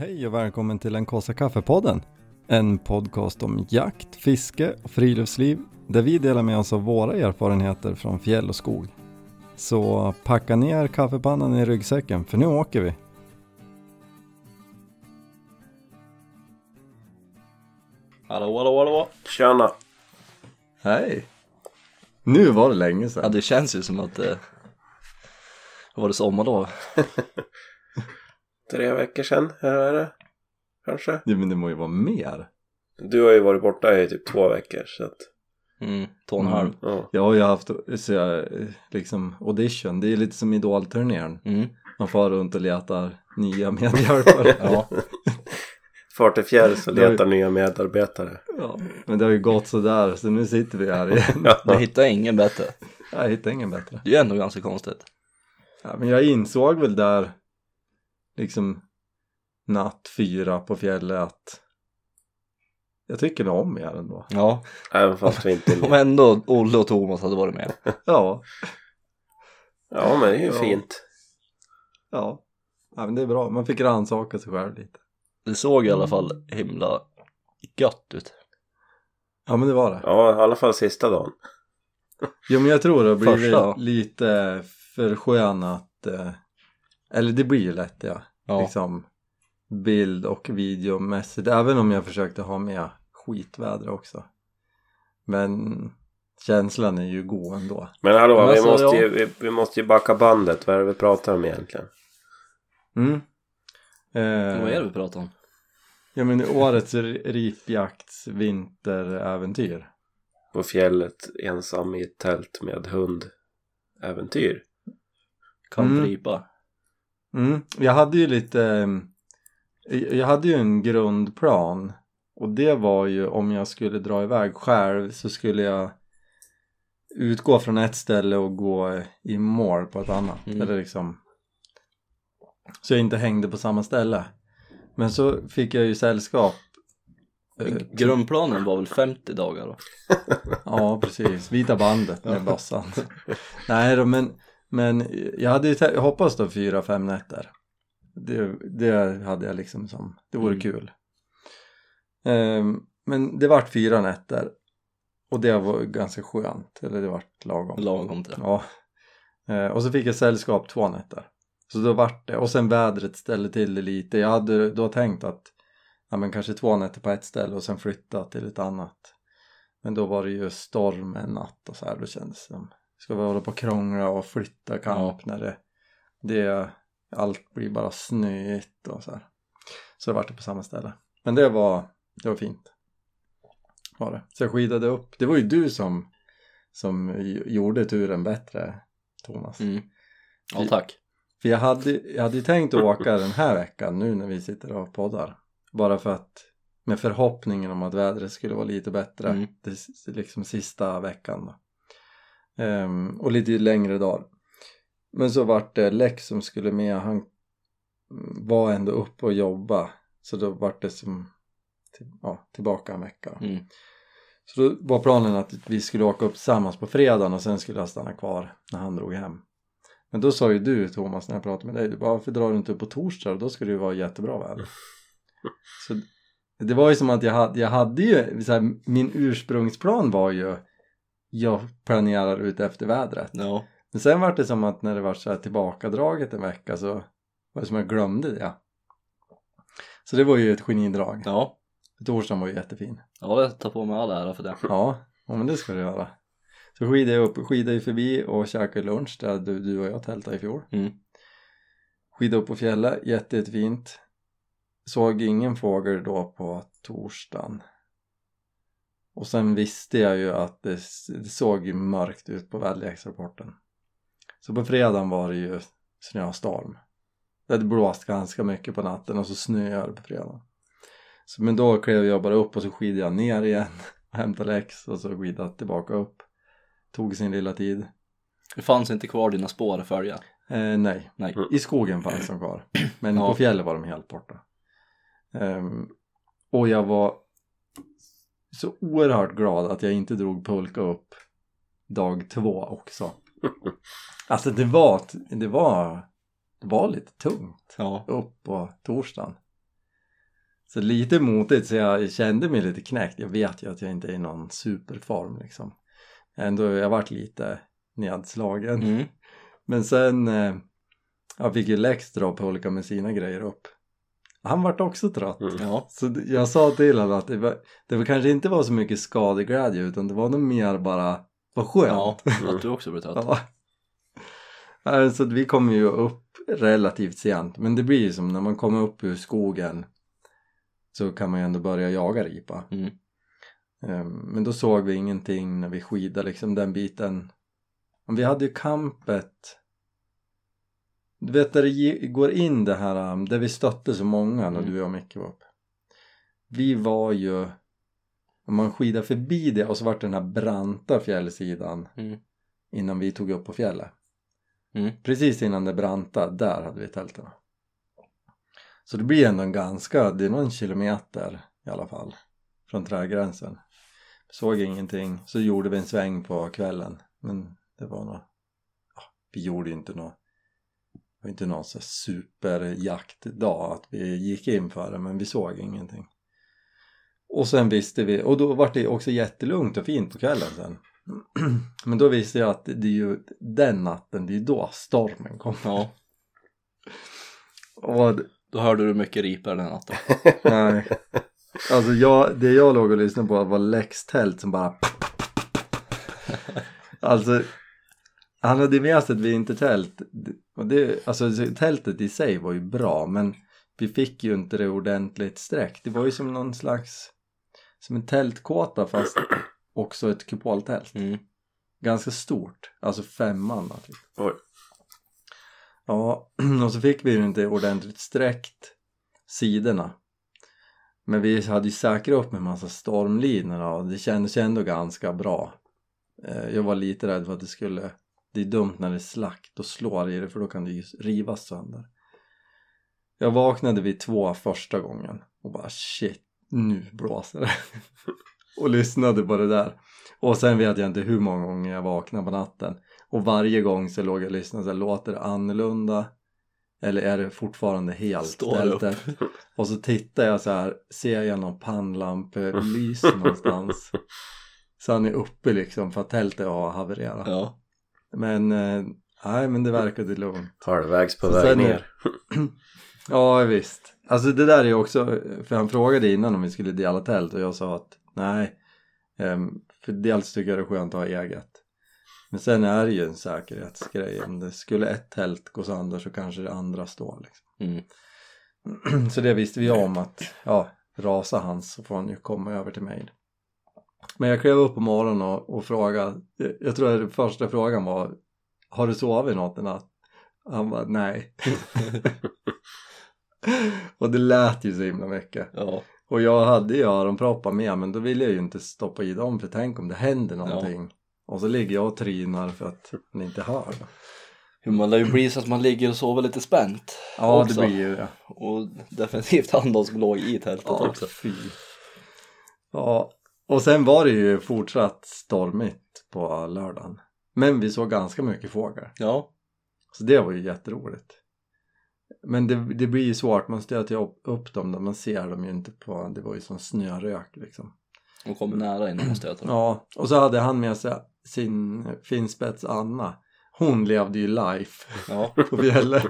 Hej och välkommen till den kaffe kaffepodden. En podcast om jakt, fiske och friluftsliv där vi delar med oss av våra erfarenheter från fjäll och skog. Så packa ner kaffepannan i ryggsäcken för nu åker vi. Hallå, hallå, hallå. Tjena! Hej! Nu var det länge Ja, sedan. det känns ju som att det var det sommarlov. Tre veckor sedan, här är det. Kanske. Ja, men det må ju vara mer. Du har ju varit borta i typ två veckor så att, Mm, två och en halv. ja. Jag har ju haft så jag, liksom audition, det är lite som idolturnén. Mm. Man far runt och letar nya medhjälpare. Ja, Far till fjälls och Det har ju- letar nya medarbetare. Ja, men det har ju gått sådär så nu sitter vi här igen. du hittar ingen bättre. Jag hittar ingen bättre. Det är ändå ganska konstigt. Ja, men jag insåg väl där liksom natt fyra på fjället att jag tycker nog om er ändå. Ja, Även fast vi inte är om med. ändå Olle och Thomas hade varit med. Ja, Ja men det är ju Ja. fint. ja. ja men det är bra. Man fick rannsaka sig själv lite. Det såg i alla fall himla gött ut. Ja men det var det. Ja i alla fall sista dagen. Jo men jag tror det blivit Första. lite förskönat. Eh, eller det blir ju lätt ja. Ja, Liksom bild och videomässigt. Även om jag försökte ha med skitväder också. Men känslan är ju god ändå. Men hallå Men vi, alltså, måste ja. ju, vi, vi måste ju backa bandet. Vad är det vi pratar om egentligen? Mm. Eh, vad är det vi pratar om? Ja men årets ripjakts vinteräventyr. På fjället ensam i ett tält med hund. Äventyr. Kampripa. Mm. Jag hade ju lite eh, Jag hade ju en grundplan och det var ju om jag skulle dra iväg själv så skulle jag utgå från ett ställe och gå i mål på ett annat Mm. eller liksom så jag inte hängde på samma ställe men så fick jag ju sällskap eh, Grundplanen var väl 50 dagar då? Ja, precis. Vita bandet med bössan. Nej då, men, men jag hade ju hoppats då fyra, fem nätter. Det, det hade jag liksom som, det vore Mm. kul. Ehm, men det vart fyra nätter. Och det var ganska skönt, eller det vart lagom. Lagom till. Ja. Eh, och så fick jag sällskap två nätter. Så då vart det, och sen vädret ställde till det lite. Jag hade då tänkt att ja, men kanske två nätter på ett ställe och sen flytta till ett annat. Men då var det ju storm en natt och så här, då kändes det som ska vi hålla på och krångla och flytta kamp när det, det allt blir bara snöigt och så här. Så det vart det på samma ställe. Men det var, det var fint. Var det. Så jag skidade upp. Det var ju du som, som gjorde turen bättre, Thomas. Mm. Ja, tack. För jag hade, jag hade ju tänkt att åka den här veckan nu när vi sitter och poddar. Bara för att med förhoppningen om att vädret skulle vara lite bättre Mm. det, liksom sista veckan då. Ehm, och lite längre dagar. Men så vart det Lex som skulle med, han mm, var ändå uppe och jobba. Så då vart det som till, ja, tillbaka en vecka. Mm. Så då var planen att vi skulle åka upp tillsammans på fredagen och sen skulle jag stanna kvar när han drog hem. Men då sa ju du Thomas när jag pratade med dig, varför drar du inte upp på torsdag? Då skulle det ju vara jättebra väder. Så det var ju som att jag hade, jag hade ju, så här, min ursprungsplan var ju jag planerar ut efter vädret. Ja. Men sen var det som att när det var så här tillbakadraget en vecka så var det som att jag glömde det. Så det var ju ett genidrag. Ja. Torsdagen var ju jättefin. Ja, jag tar på mig all ära för det. Ja, ja men det ska du göra. Så skidade jag upp, skidade ju förbi och käkade lunch där du, du och jag tältade i fjol. Mm. Skidade upp på fjället, jätte, jättefint. Såg ingen fågel då på torsdagen. Och sen visste jag ju att det, det såg ju mörkt ut på väderleksrapporten. Så på fredagen var det ju snöstorm. Det hade blåst ganska mycket på natten och så snöade det på fredagen. Så, men då klev jag bara upp och så skidade jag ner igen och hämtade läx och så skidade tillbaka upp. Tog sin lilla tid. Det fanns inte kvar dina spår att följa. Eh, nej, Nej. i skogen fanns de kvar. Men Ja. på fjället var de helt borta. Ehm, och jag var så oerhört glad att jag inte drog pulka upp dag två också. Alltså det var, det var, det var lite tungt Ja. upp på torsdagen. Så lite motigt så jag kände mig lite knäckt. Jag vet ju att jag inte är i någon superform liksom. Ändå, jag varit lite nedslagen. Mm. Men sen, eh, jag fick ju Lex dra på olika med sina grejer upp. Han vart också trött. Mm. Ja. Så jag sa till honom att det, var, det var kanske inte var så mycket skadeglädje utan det var nog mer bara, vad skönt. ja, att du också blir trött. Ja. Ja, Så vi kommer ju upp relativt sent men det blir ju som när man kommer upp ur skogen så kan man ju ändå börja jaga ripa. Mm. Ehm, Men då såg vi ingenting när vi skidade liksom den biten. Vi hade ju kampet du vet där det går in det här um, där vi stötte så många när Mm. du och Micke var uppe. Vi var ju om man skidar förbi det och så vart det den här branta fjällsidan Mm. innan vi tog upp på fjället. Mm. Precis innan det branta, där hade vi tälten. Så det blir ändå en ganska, det är någon kilometer i alla fall från trädgränsen. Såg ingenting, så gjorde vi en sväng på kvällen. Men det var nog, ja, vi gjorde inte något, var inte någon så superjaktdag att vi gick in för det, men vi såg ingenting. Och sen visste vi, och då var det också jättelugnt och fint på kvällen sen. Men då visste jag att det är ju den natten, det är ju då stormen kom. Ja, Och då hörde du mycket ripor den natten. nej, alltså jag, det jag låg och lyssnade på var Lex tält som bara Alltså han hade med sig ett vintertält och det, alltså tältet i sig var ju bra men vi fick ju inte det ordentligt sträckt. Det var ju som någon slags som en tältkåta fast också ett kupoltält. Mm. Ganska stort, alltså femman typ. Oj. Ja, och så fick vi ju inte ordentligt sträckt sidorna. Men vi hade ju säkrat upp med massa stormlinor och det kändes ju ändå ganska bra. Eh, Jag var lite rädd för att det skulle, det är dumt när det är slakt och slår i det för då kan det ju rivas sönder. Jag vaknade vid två första gången och bara shit, nu blåser det. och lyssnade på det där. Och sen vet jag inte hur många gånger jag vaknade på natten. Och varje gång så låg jag och lyssnade så här, låter det annorlunda? Eller är det fortfarande helt Står? Och så tittar jag så här, ser jag någon pannlampelys någonstans? Så han är uppe liksom för att tältet har havererat. Ja. Men, eh, nej men det verkade lugnt. Halvvägs på Så väg sen- ner. Ja visst. Alltså det där är också, för han frågade innan om vi skulle dela tält och jag sa att nej. ehm, För dels tycker jag det är skönt att ha eget. Men sen är det ju en säkerhetsgrej. Om det skulle ett tält gå sönder så kanske det andra står liksom. Mm. Så det visste vi om att, ja, rasar hans så får han ju komma över till mig. Men jag klev upp på morgonen och, och frågade, jag, jag tror att den första frågan var Har du sovit något i natt? Han bara nej. och det lät ju så himla mycket. Ja. Och jag hade ju öronproppar med men då ville jag ju inte stoppa i dem för tänk om det händer någonting. Och så ligger jag och trinar för att ni inte hör. Man lär ju bli så att man ligger och sover lite spänt. Ja också. det blir ju det. Och definitivt han de som låg i tältet Ja, också. fy. Ja, och sen var det ju fortsatt stormigt på lördagen. Men vi såg ganska mycket fåglar. Ja. Så det var ju jätteroligt. Men det, det blir ju svårt, man stöter ju upp, dem där man ser dem ju inte på, det var ju som snörök liksom. De kommer nära innan man stöter dem. Ja, och så hade han med sig sin finspets Anna. Hon levde ju life Ja. på fjället.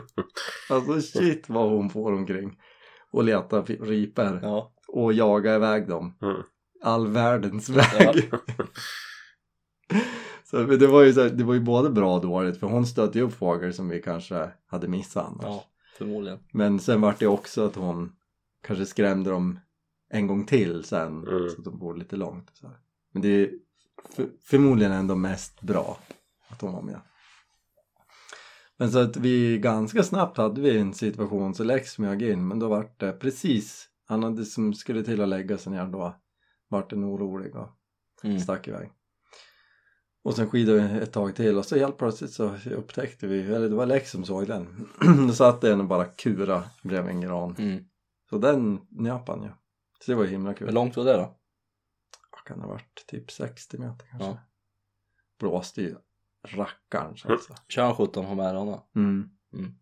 Alltså shit vad hon får omkring. Och letar fi- ripor. Ja. och jaga iväg dem Mm. All världens väg så men det var ju så, det var ju både bra och dåligt för hon stötte ju upp fåglar som vi kanske hade missat annars Ja. Förmodligen. men sen var det också att hon kanske skrämde dem en gång till sen Mm. så att de bor lite långt så här. men det är för, förmodligen ändå mest bra att hon var med men så att vi ganska snabbt hade vi en situation så Lex smög in men då var det precis han hade som skulle till att lägga sig ner då vart den orolig och Mm. stack iväg och sen skidade vi ett tag till och så helt plötsligt så upptäckte vi, eller det var Lex som såg den då satt en och bara kura bredvid en gran Mm. så den njöp han ju så det var ju himla kul Hur långt var det då? Vad kan det ha varit? Typ 60 meter kanske Ja. blåste ju rackarns alltså Kör han 17 har med honom? mm. Mm.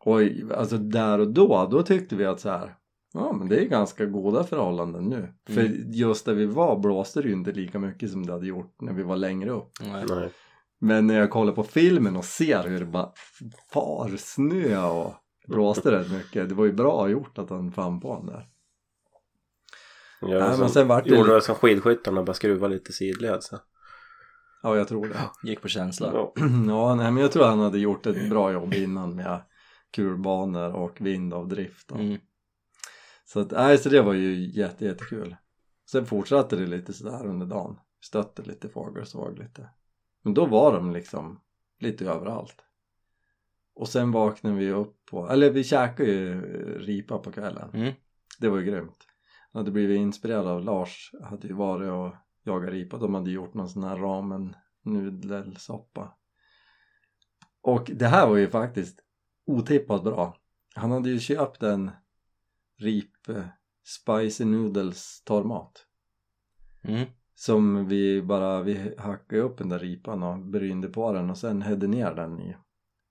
och alltså där och då då tyckte vi att så här Ja men det är ganska goda förhållanden nu. För just där vi var blåste det ju inte lika mycket som det hade gjort när vi var längre upp. Nej. Nej. Men när jag kollar på filmen och ser hur det bara far snö och blåste rätt mycket. Det var ju bra gjort att han fann på den där. Ja, Nej, som, men sen vart det gjorde det som skidskyttarna, bara skruva lite sidled så. Ja jag tror det. Gick på känsla. Ja. Ja nej men jag tror han hade gjort ett bra jobb innan med kulbanor och vindavdrift. Och. Mm. Så att, nej, så det var ju jätte, jättekul. Sen fortsatte det lite sådär under dagen. Stötte lite fåglar, såg lite. Men då var de liksom lite överallt. Och sen vaknade vi upp på, eller vi käkade ju ripa på kvällen. Mm. Det var ju grymt. Jag hade blivit inspirerad av Lars, hade ju varit och jagat ripa. De hade gjort någon sån här ramen nudelsoppa. Och det här var ju faktiskt otippat bra. Han hade ju köpt en rip eh, spicy noodles torrmat. Mm. Som vi bara, vi hackade upp den där ripan och brynde på den och sen hädde ner den i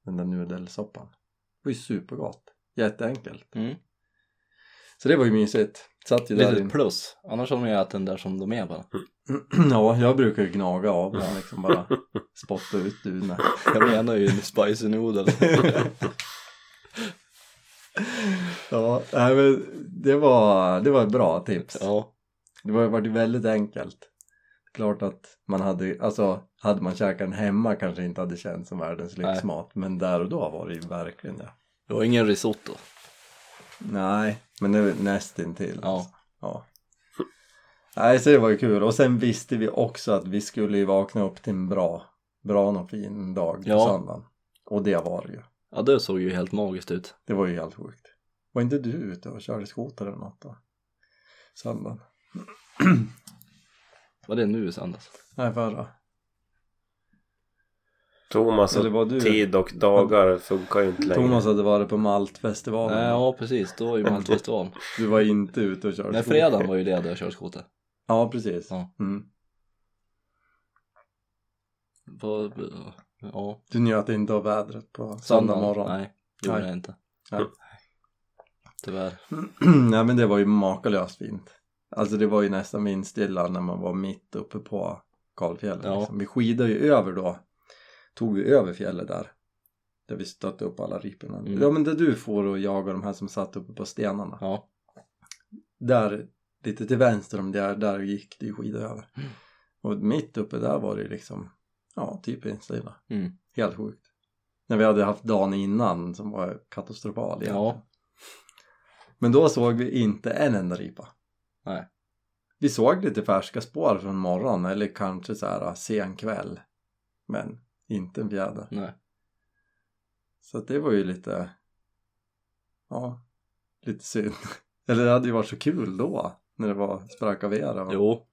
den där nudelsoppan. Det var ju supergott. Jätteenkelt. Mm. Så det var ju mysigt. Satt ju där Litet in. plus. Annars har de ju ätit den där som de är bara. ja, jag brukar ju gnaga av den liksom bara spotta ut dunet. Jag menar ju en spicy noodle. ja, nej, men det var, det var ett bra tips. ja. Det var varit väldigt enkelt. Klart att man hade, alltså hade man käkat den hemma kanske inte hade känts som världens lyxmat. Men där och då var det ju verkligen det. Det var ingen risotto. Nej, men det är nästintill. Ja. Alltså. ja. Nej, så det var ju kul. Och sen visste vi också att vi skulle ju vakna upp till en bra, bra och fin dag på Ja. söndagen. Och det var det ju. Ja det såg ju helt magiskt ut. Det var ju helt sjukt. Var inte du ute och körde skoter eller något då? Söndagen? Var det nu i söndags? Nej, förra. Thomas Eller och var du? tid och dagar funkar ju inte längre. Thomas hade varit på Maltfestivalen. Nej, ja precis, då var ju Maltfestivalen. Du var inte ute och körde Nej skoter. fredagen var ju det där jag körde skoter. Ja, precis. Ja. Mm. På, ja, Du njöt inte av vädret på söndag morgon? Nej, det gjorde jag inte. Nej. Tyvärr. Nej men det var ju makalöst fint. Alltså det var ju nästan vindstilla när man var mitt uppe på kalfjället. Ja. Liksom. Vi skidade ju över då. Tog vi över fjället där. Där vi stötte upp alla riporna. Mm. Ja men där du får och jaga de här som satt uppe på stenarna. Ja. Där, lite till vänster om där, där gick det ju skidor över. Mm. Och mitt uppe där var det liksom, ja typ vindstilla. Mm. Helt sjukt. När vi hade haft dagen innan som var katastrofal egentligen. Ja. Men då såg vi inte en enda ripa. Nej. Vi såg lite färska spår från morgon eller kanske så här sen kväll. Men inte en fjäder. Nej. Så det var ju lite, ja, lite synd. Eller det hade ju varit så kul då när det var sprack av er. va? Jo.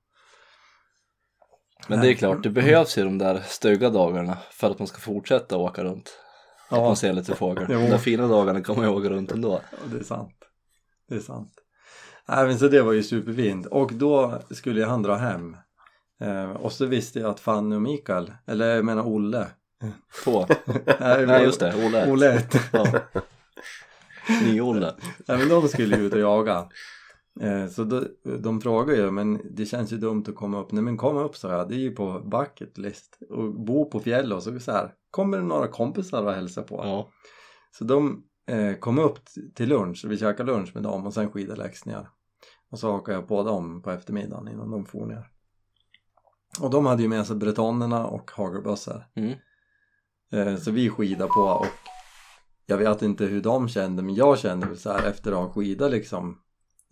Men det är klart, det behövs ju de där stygga dagarna för att man ska fortsätta åka runt. Att Ja, man ser lite. Jo. De där fina dagarna kan man åka runt ändå. Ja, det är sant. Det är sant. Men så det var ju superfint. Och då skulle jag han dra hem. Eh, och så visste jag att Fanny och Mikael, eller jag menar Olle. Två. Nej, Nej just det, Olle. Olle ett. Ja. Ny-Olle. Nej men de skulle ju ut och jaga. Eh, så då, de frågade ju, men det känns ju dumt att komma upp. Nej men kom upp sa jag, det är ju på bucket list. Och bo på fjället och så, så här, kommer det några kompisar och hälsa på. Ja. Så de eh, kom upp till lunch, vi käkade lunch med dem och sen ner. Och så hakade jag på dem på eftermiddagen innan de for ner. Och de hade ju med sig bretonnerna och hagelbössor. Mm. Eh, så vi skidade på och jag vet inte hur de kände men jag kände väl så här efter att ha skidat liksom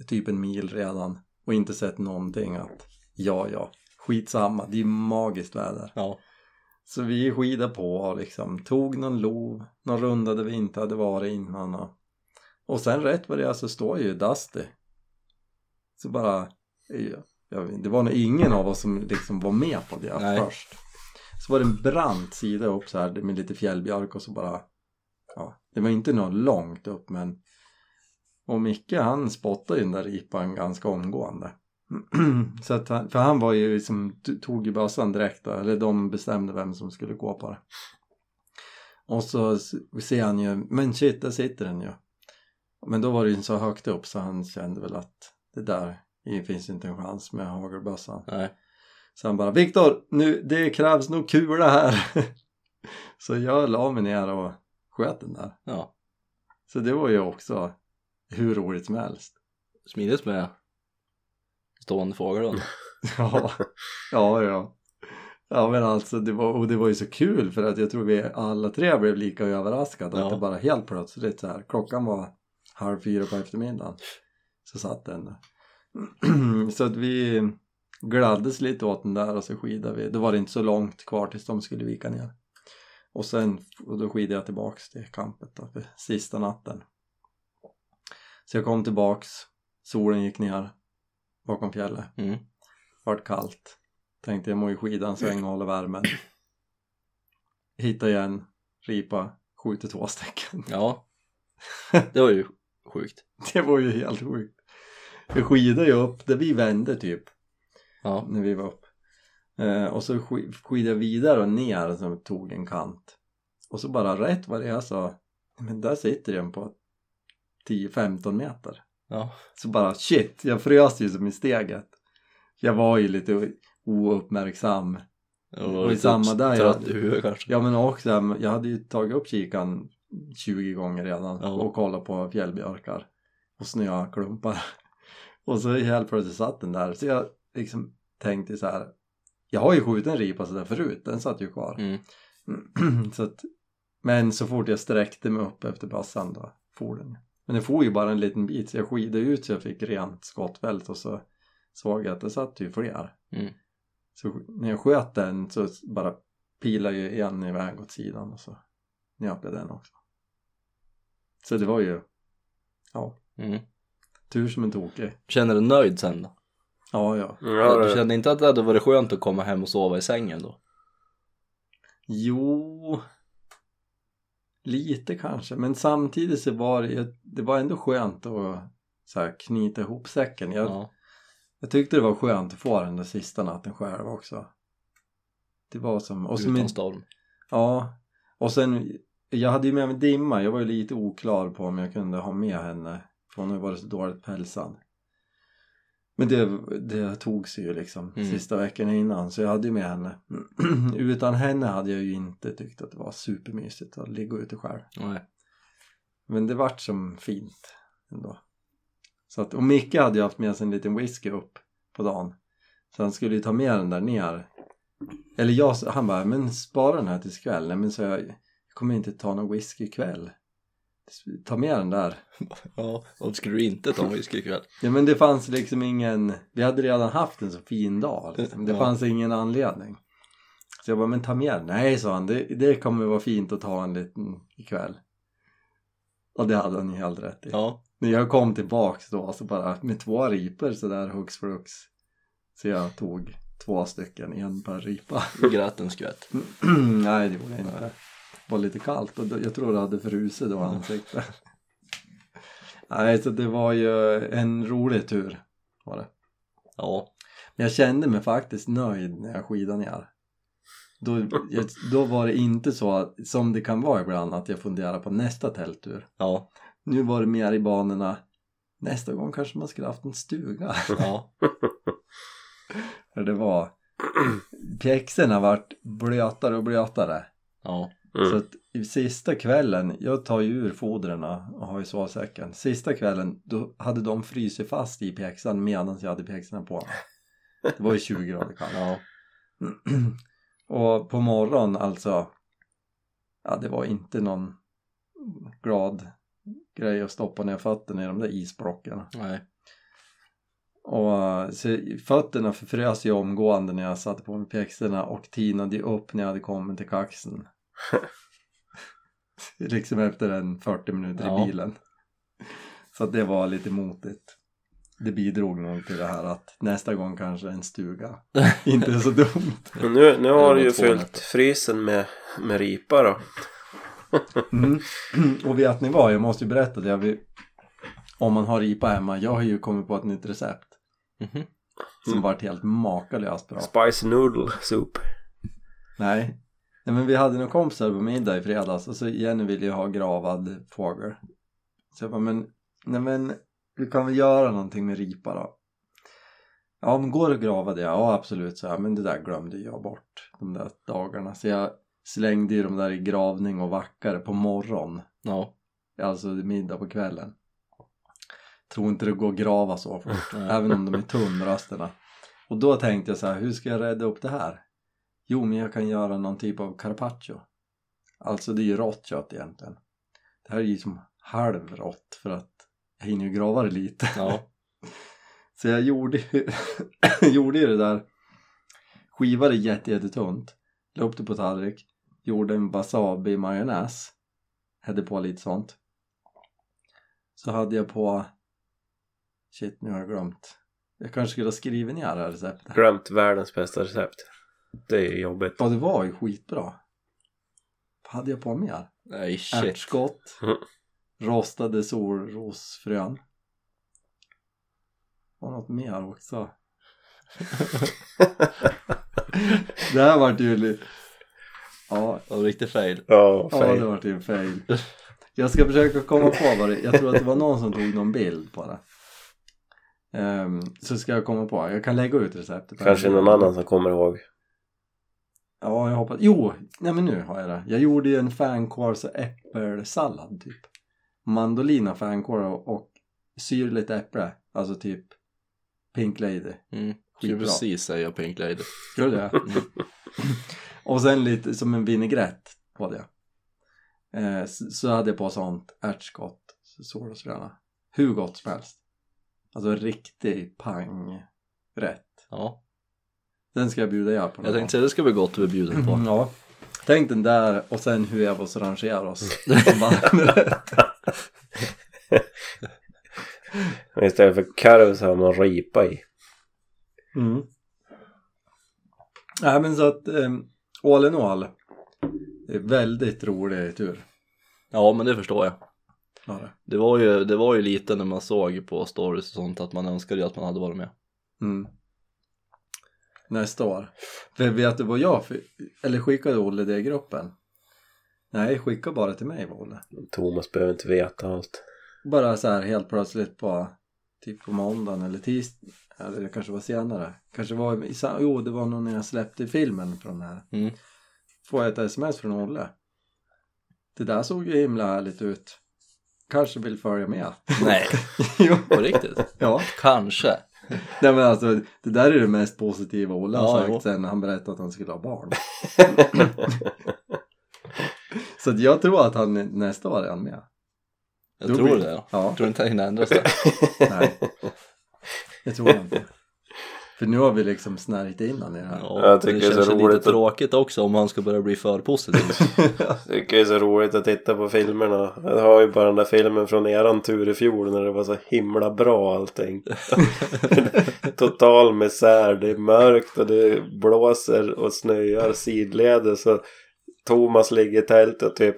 typ en mil redan och inte sett någonting att ja ja skitsamma det är magiskt väder. Ja. Så vi skidade på och liksom tog någon lov, någon runda där vi inte hade varit innan och, och sen rätt vad det är så står ju Dusty. Så bara, ja, det var nog ingen av oss som liksom var med på det Nej. först. Så var det en brant sida upp så här med lite fjällbjörk och så bara, ja, det var inte något långt upp men och Micke han spottade ju den där ripan ganska omgående. så att han, för han var ju liksom, tog ju bössan direkt då, eller de bestämde vem som skulle gå på det. Och så ser han ju, men shit där sitter den ju. Men då var det ju så högt upp så han kände väl att det där det finns inte en chans med hagelbössan. Nej. Så han bara Viktor, nu det krävs nog kula här. så jag la mig ner och sköt den där. Ja. Så det var ju också hur roligt som helst. Smidigt med stående fågelhund. Ja, ja, ja. Ja men alltså det var, och det var ju så kul för att jag tror vi alla tre blev lika överraskade Ja. att det bara helt plötsligt så här klockan var halv fyra på eftermiddagen så satt den där. så att vi gladdes lite åt den där och så skidade vi. Då var det inte så långt kvar tills de skulle vika ner. Och sen och då skidade jag tillbaks till campet då för sista natten. Så jag kom tillbaks, solen gick ner bakom fjället Mm. vart kallt. Tänkte jag må ju skida en sväng och hålla värmen. Hitta igen, ripa, skjuter två stycken. Ja. Det var ju sjukt. Det var ju helt sjukt. Vi skidade ju upp där vi vände typ Ja. när vi var upp. Eh, och så sk- skidade jag vidare och ner som tog en kant. Och så bara rätt vad det är så, men där sitter den på 10-15 meter. Ja. Så bara shit, jag frös ju som i steget. Jag var ju lite ouppmärksam. Och, Och i samma där, Trött jag- i huvudet kanske. Ja men också, jag hade ju tagit upp kikan 20 gånger redan Ja. och kollat på fjällbjörkar och snöklumpar. Och så helt plötsligt satt den där. Så jag liksom tänkte så här. Jag har ju skjutit en ripa sådär förut, den satt ju kvar. Mm. så att, men så fort jag sträckte mig upp efter bassan då for den. Men den for ju bara en liten bit så jag skidade ut så jag fick rent skottfält och så såg jag att det satt ju fler. Mm. Så när jag sköt den så bara pilade ju en iväg åt sidan och så nöp jag den också. Så det var ju, ja, Mm. tur som en tokig. Känner du nöjd sen då? Ja, ja. Ja, Du kände inte att det hade varit skönt att komma hem och sova i sängen då? Jo, lite kanske. Men samtidigt så var det, det var ändå skönt att så här, knyta ihop säcken. Jag, Ja. jag tyckte det var skönt att få den där sista natten själv också. Det var som... Och Utan storm. Ja, och sen jag hade ju med mig Dimma, jag var ju lite oklar på om jag kunde ha med henne för hon har ju varit så dåligt på hälsan. Men det, det tog sig ju liksom Mm. sista veckan innan så jag hade ju med henne. Utan henne hade jag ju inte tyckt att det var supermysigt att ligga ute själv. Nej. Men det vart som fint ändå. Så att, och Micke hade ju haft med sig en liten whisky upp på dagen. Så han skulle ju ta med den där ner. Eller jag, han bara, men spara den här tills kväll. Nej men så jag, jag kommer inte ta någon whisky ikväll. Ta med den där. Ja, och skulle du inte ta whisky ikväll? Ja men det fanns liksom ingen, vi hade redan haft en så fin dag liksom. Det Ja. fanns ingen anledning. Så jag bara, men ta med den. Nej sa han, det, det kommer vara fint att ta en liten ikväll. Och det hade han ju helt rätt i. Ja. När jag kom tillbaks då så bara med två ripor sådär hux flux. Så jag tog två stycken, en per ripa. Grät en skvätt. Nej det gjorde jag inte. Var lite kallt och jag tror det hade frusit då ansiktet. Nej så det var ju en rolig tur var det. Ja. Men jag kände mig faktiskt nöjd när jag skidade ner. Då, då var det inte så som det kan vara ibland att jag funderar på nästa tälttur. Ja. Nu var det mer i banorna nästa gång kanske man skulle haft en stuga. Ja. För det var pjäxorna vart blötare och blötare. Ja. Så mm. att i sista kvällen, jag tar ju ur fodren och har i sovsäcken. Sista kvällen då hade de frysit fast i pjäxan medan jag hade pjäxorna på. Det var ju 20 grader kallt. Ja. och på morgonen alltså, ja det var inte någon glad grej att stoppa ner fötterna i de där isblocken. Nej. Och så fötterna förfrös ju omgående när jag satte på mig pjäxorna och tinade upp när jag hade kommit till kaxen. liksom efter en 40 minuter Ja. i bilen. Så att det var lite motigt. Det bidrog nog till det här att nästa gång kanske en stuga inte är så dumt. Men nu, nu har du ju fyllt frysen med, med ripa då. Mm. Och vet ni vad, jag måste ju berätta det. Vill, om man har ripa hemma, jag har ju kommit på ett nytt recept. Mhm. Som Mm. varit helt makalöst bra. Spicy noodle soup. Nej. Nej men vi hade några kompisar på middag i fredags och så Jenny ville ju ha gravad fågel. Så jag bara, men Nej men vi kan väl göra någonting med ripa då. Ja men går det att grava det? Ja absolut så här, men det där glömde jag bort de där dagarna. Så jag slängde ju de där i gravning och vackare på morgon. Ja. Alltså middag på kvällen. Tror inte det går att grava så fort. Även om de är tunnrösterna. Och då tänkte jag så här, hur ska jag rädda upp det här? Jo, men jag kan göra någon typ av carpaccio. Alltså det är ju rått kött egentligen. Det här är ju som halvrått för att jag hinner ju grava det lite. Ja. Så jag gjorde ju, gjorde ju det där. Skivade jätte, jättetunt. La upp det på tallrik. Gjorde en wasabi majonnäs. Hällde på lite sånt. Så hade jag på... Shit, nu har jag glömt. Jag kanske skulle ha skrivit ner det här receptet. Glömt världens bästa recept. Det är jobbigt. Ja, det var ju skitbra. Vad hade jag på mer? Nej shit. Ärtskott. Rostade solrosfrön. Och något mer också. det här vart ju Ja, Det var riktigt fail. Ja, ja fail. det vart ju en fail. Jag ska försöka komma på vad det Jag tror att det var någon som tog någon bild på det. Ehm, så ska jag komma på. Jag kan lägga ut receptet. Kanske någon annan som kommer ihåg. Ja, jag hoppas. Jo, nej men nu har jag det. Jag gjorde ju en fänkåls och äppelsallad typ. Mandolina, fänkål och, syrligt äpple. Alltså typ Pink Lady. Mm. Skulle precis säga Pink Lady. Gör du det? och sen lite som en vinägrett på det. Eh, så, så hade jag på sånt ärtskott, solrosfröna. Hur gott som helst. Alltså riktig pangrätt. Ja. Den ska jag bjuda er på. Jag tänkte säga det ska bli gott att bli bjuden på. Ja. Tänk den där och sen hur jag måste rangera oss. Bara- Men Istället för karv så har man ripa i. mm. Nej men så att um, all in all. Det är väldigt rolig tur. Ja men det förstår jag. Ja, det. Det var, ju, det var ju lite när man såg på stories och sånt att man önskade ju att man hade varit med. Mm. Nästa år. För vet du vad jag fick? Eller skickade Olle det i gruppen? Nej, skicka bara till mig Olle. Thomas behöver inte veta allt. Bara så här helt plötsligt på typ på måndagen eller tisdag eller det kanske var senare kanske var i jo det var nog när jag släppte filmen från det här Mm. får jag ett sms från Olle det där såg ju himla härligt ut kanske vill följa med Nej, jo, på riktigt. ja Kanske. nej men alltså det där är det mest positiva Olle har Ja, sagt jo. sen han berättade att han skulle ha barn så att jag tror att han nästa år är han med Jag Då tror blir- det. Ja. ja Jag tror inte det hinner ändras där. Nej, det tror jag inte. För nu har vi liksom snärjt in han i det här. Ja, Jag tycker det det är känns så lite att- tråkigt också om han ska börja bli för positiv. Jag tycker det är så roligt att titta på filmerna. Jag har ju bara den där filmen från eran tur i fjol när det var så himla bra allting. Total misär. Det är mörkt och det blåser och snöar sidledes och Thomas ligger i tältet och typ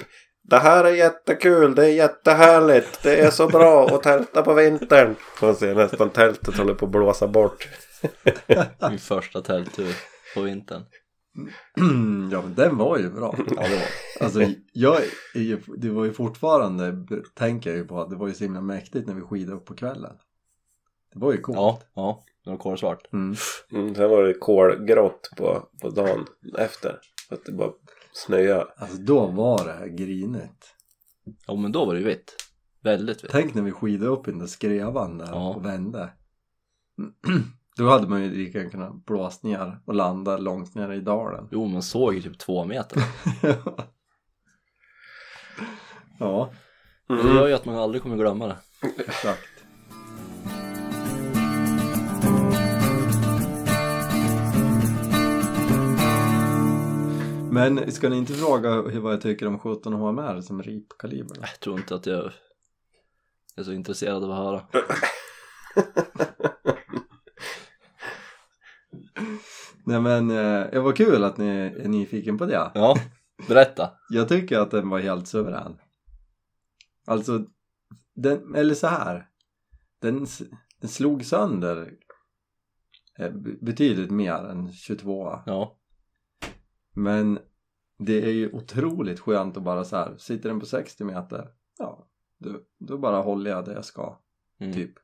det här är jättekul, det är jättehärligt, det är så bra att tälta på vintern. Man ser nästan tältet håller på att blåsa bort. Min första tälttur på vintern. ja men den var ju bra. Ja, det var Alltså jag är ju, det var ju fortfarande, tänker jag ju på att det var ju så himla mäktigt när vi skidade upp på kvällen. Det var ju coolt. Ja, ja. Det var kolsvart. Mm. Mm, sen var det kolgrått på, på dagen efter. För att det bara snöade. Alltså då var det grinigt. Ja, men då var det ju vitt. Väldigt vitt. Tänk när vi skidade upp i den där skrevan där Ja. och vände. Då hade man ju lika gärna kunnat blåsa ner och landa långt ner i dalen. Jo, man såg ju typ två meter. ja, Det Mm. gör ju att man aldrig kommer glömma det. exakt. Men ska ni inte fråga hur- vad jag tycker om 17 HMR som ripkaliber? Jag tror inte att jag är så intresserad av att höra. Nej men eh, det var kul att ni är nyfiken på det. Ja, berätta. Jag tycker att den var helt suverän. Alltså, den, eller så här. Den, den slog sönder eh, betydligt mer än 22 Ja, Men det är ju otroligt skönt att bara så här, sitter den på 60 meter, ja, då, då bara håller jag där jag ska Mm. typ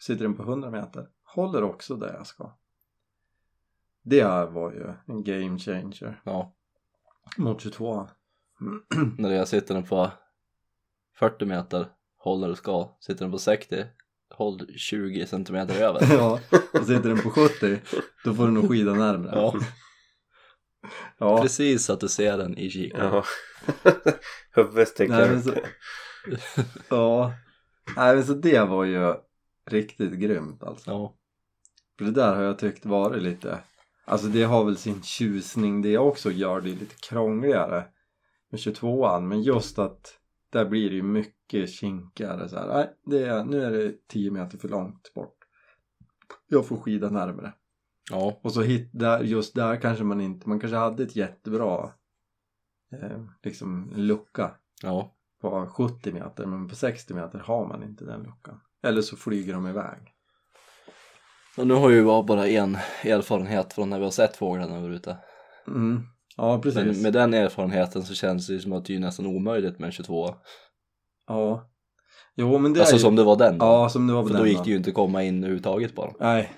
sitter den på 100 meter håller också där jag ska det här var ju en game changer Ja, mot 22 när jag sitter den på 40 meter, håller du ska. Sitter den på 60, håll 20 centimeter över. ja, och sitter den på 70 då får du nog skida närmare Ja, ja. precis så att du ser den i kikaren. Ja. Huvudet sticker så, ja, nej men så det var ju riktigt grymt alltså Ja, För det där har jag tyckt varit lite Alltså det har väl sin tjusning det också gör det lite krångligare med 22an men just att där blir det ju mycket kinkigare så här. Nej, det är, nu är det 10 meter för långt bort. Jag får skida närmare. ja, Och så hit, där, just där kanske man inte, man kanske hade ett jättebra eh, liksom lucka ja. på 70 meter men på 60 meter har man inte den luckan. Eller så flyger de iväg. Och nu har ju jag bara en erfarenhet från när vi har sett fåglarna är ute. Mm. Ja precis. Men med den erfarenheten så känns det ju som att det är nästan omöjligt med en 22 Ja. Jo men det Alltså är ju... som det var den då. Ja som det var För den då gick det ju inte att komma in överhuvudtaget bara. Nej.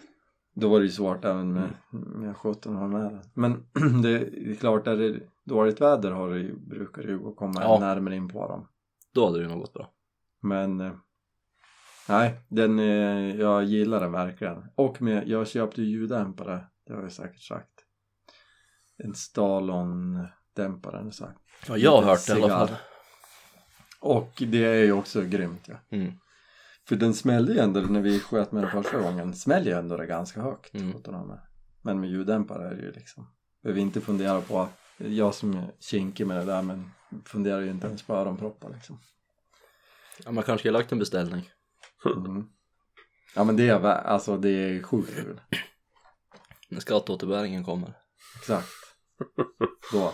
Då var det ju svårt även med, med 17 har med den. Men det är klart, är det dåligt väder har det brukar det ju gå komma Ja. närmare in på dem. Då hade det ju nog gått bra. Men eh, nej, den, eh, jag gillar den verkligen. Och med, jag köpte ju ljuddämpare, det har jag säkert sagt. En Stalon-dämpare har jag sagt. Ja, jag har Lite hört det i alla fall. Och det är ju också grymt ja. Mm. För den smällde ju ändå när vi sköt med den första gången, smäller ju ändå det ganska högt. Mm. 1700. Men med ljuddämpare är det ju liksom, behöver inte fundera på, jag som är kinkig med det där men funderar ju inte ens på öronproppar liksom. Ja, man kanske skulle ha lagt en beställning. Mm. Ja men det är, alltså det är sjukt kul. När skatteåterbäringen kommer. Exakt. Då.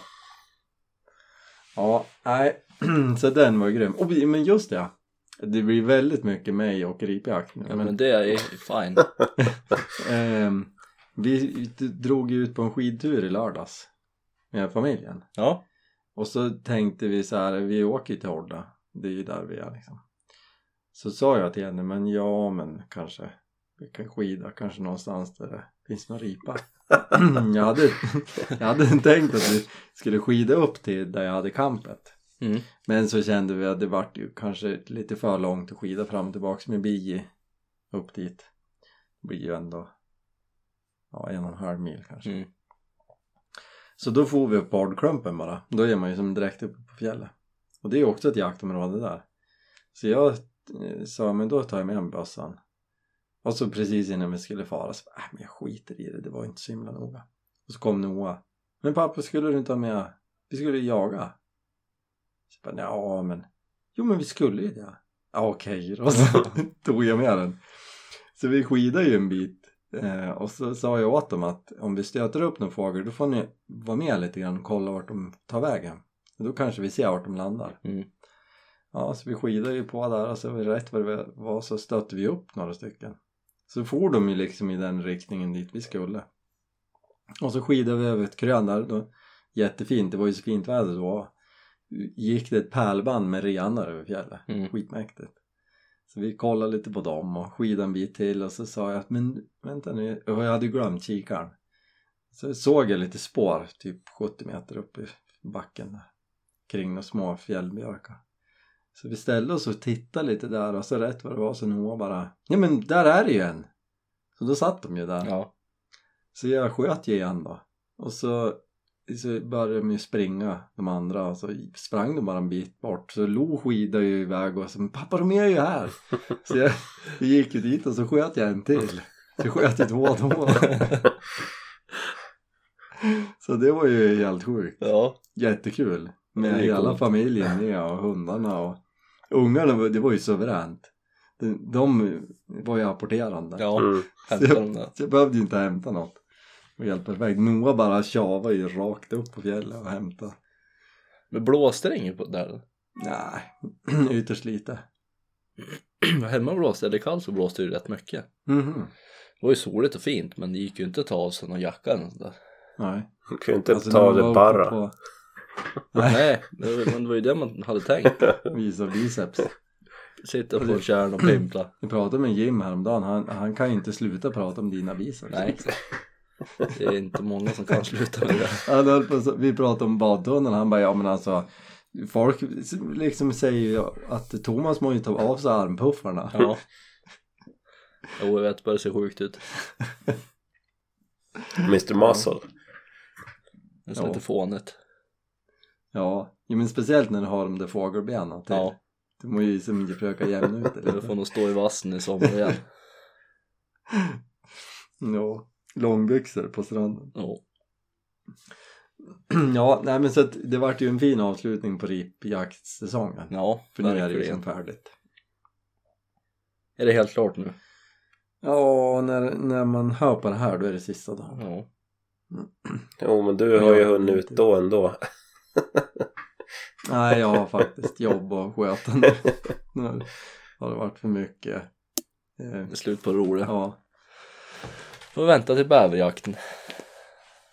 Ja, nej, så den var ju grym. Och, men just det, det blir väldigt mycket mig och ripjakt nu. Ja, men, men det är fine. ehm, vi drog ju ut på en skidtur i lördags med familjen. Ja. Och så tänkte vi så här, vi åker till Horda, det är ju där vi är liksom. Så sa jag till henne, men ja men kanske vi kan skida kanske någonstans där det finns någon ripa. jag, hade, jag hade tänkt att vi skulle skida upp till där jag hade campet. Mm. Men så kände vi att det vart ju kanske lite för långt att skida fram och tillbaks med bi upp dit. Det blir ju ändå ja, en och en halv mil kanske. Mm. Så då får vi upp Bardklumpen bara. Då är man ju som direkt uppe på fjället. Och det är också ett jaktområde där. Så jag Eh, sa, men då tar jag med mig bössan. Och så precis innan vi skulle fara så äh, men jag skiter i det, det var inte så himla noga. Och så kom Noah. Men pappa, skulle du inte ha med, vi skulle ju jaga. Så jag bara, ja men, jo men vi skulle ju det. Ja okej då, så tog jag med den. Så vi skidade ju en bit. Eh, och så sa jag åt dem att om vi stöter upp någon fågel då får ni vara med lite grann och kolla vart de tar vägen. Då kanske vi ser vart de landar. Mm. Ja, så vi skidade ju på där och så var det rätt vad det var så stötte vi upp några stycken. Så for de ju liksom i den riktningen dit vi skulle. Och så skidade vi över ett krön där. Då, jättefint, det var ju så fint väder då. Gick det ett pärlband med renar över fjället. Mm. Skitmäktigt. Så vi kollade lite på dem och skidade en bit till och så sa jag att men vänta nu, jag hade ju glömt kikaren. Så såg jag lite spår typ 70 meter upp i backen där. Kring några små fjällbjörkar. Så vi ställde oss och tittade lite där och så rätt vad det var så Noah bara Ja men där är det ju en! Så då satt de ju där. Ja. Så jag sköt ju igen då. Och så, så började de ju springa de andra och så sprang de bara en bit bort. Så Lo skidade ju iväg och så pappa de är ju här! Så jag, jag gick ju dit och så sköt jag en till. Så jag sköt ju två då. Så det var ju helt sjukt. Ja. Jättekul. Med hela coolt. familjen med och hundarna och ungarna, var- det var ju suveränt. De, de var ju apporterande. Ja. Mm. De där. Så jag behövde ju inte hämta något. Det var helt perfekt. Noah bara tjavade ju rakt upp på fjället och hämtade. Men blåste det inget på där? Nej, ytterst lite. Hemma blåste det, det kallt så blåste det ju rätt mycket. Mhm. Det var ju soligt och fint men det gick ju inte att ta av sig någon jacka eller där. Nej. Kan ju inte Alltså, ta man det var bara. På... Nej, det men det var ju det man hade tänkt. visa biceps. Sitter på kärn och pimpla. Vi pratade med Jim häromdagen, han, han kan ju inte sluta prata om dina biceps. Nej. Det är inte många som kan sluta med det. Han höll på, vi pratade om badtunneln, han bara ja men alltså Folk liksom säger ju att Thomas må ju ta av sig armpuffarna. Ja. Jo, jag vet, det börjar se sjukt ut. Mr Muscle. Det är Ja. lite fånigt. Ja, jo, men speciellt när du har de där fågelbenen till. Ja, Du måste ju som försöka jämna ut det lite. får nog stå i vassen i sommar igen. Ja, långbyxor på stranden. Ja. Ja, nej men så att det vart ju en fin avslutning på ripjaktsäsongen. Ja, För nu är det ju verkligen. som färdigt. Är det helt klart nu? Ja, när, när man hör på det här då är det sista dagen. Ja. Jo men du har ju hunnit ut då ändå. Nej, jag har faktiskt jobb och sköta nu. Nu har det varit för mycket. Eh, slut på det roliga. Ja. Får vänta till bäverjakten.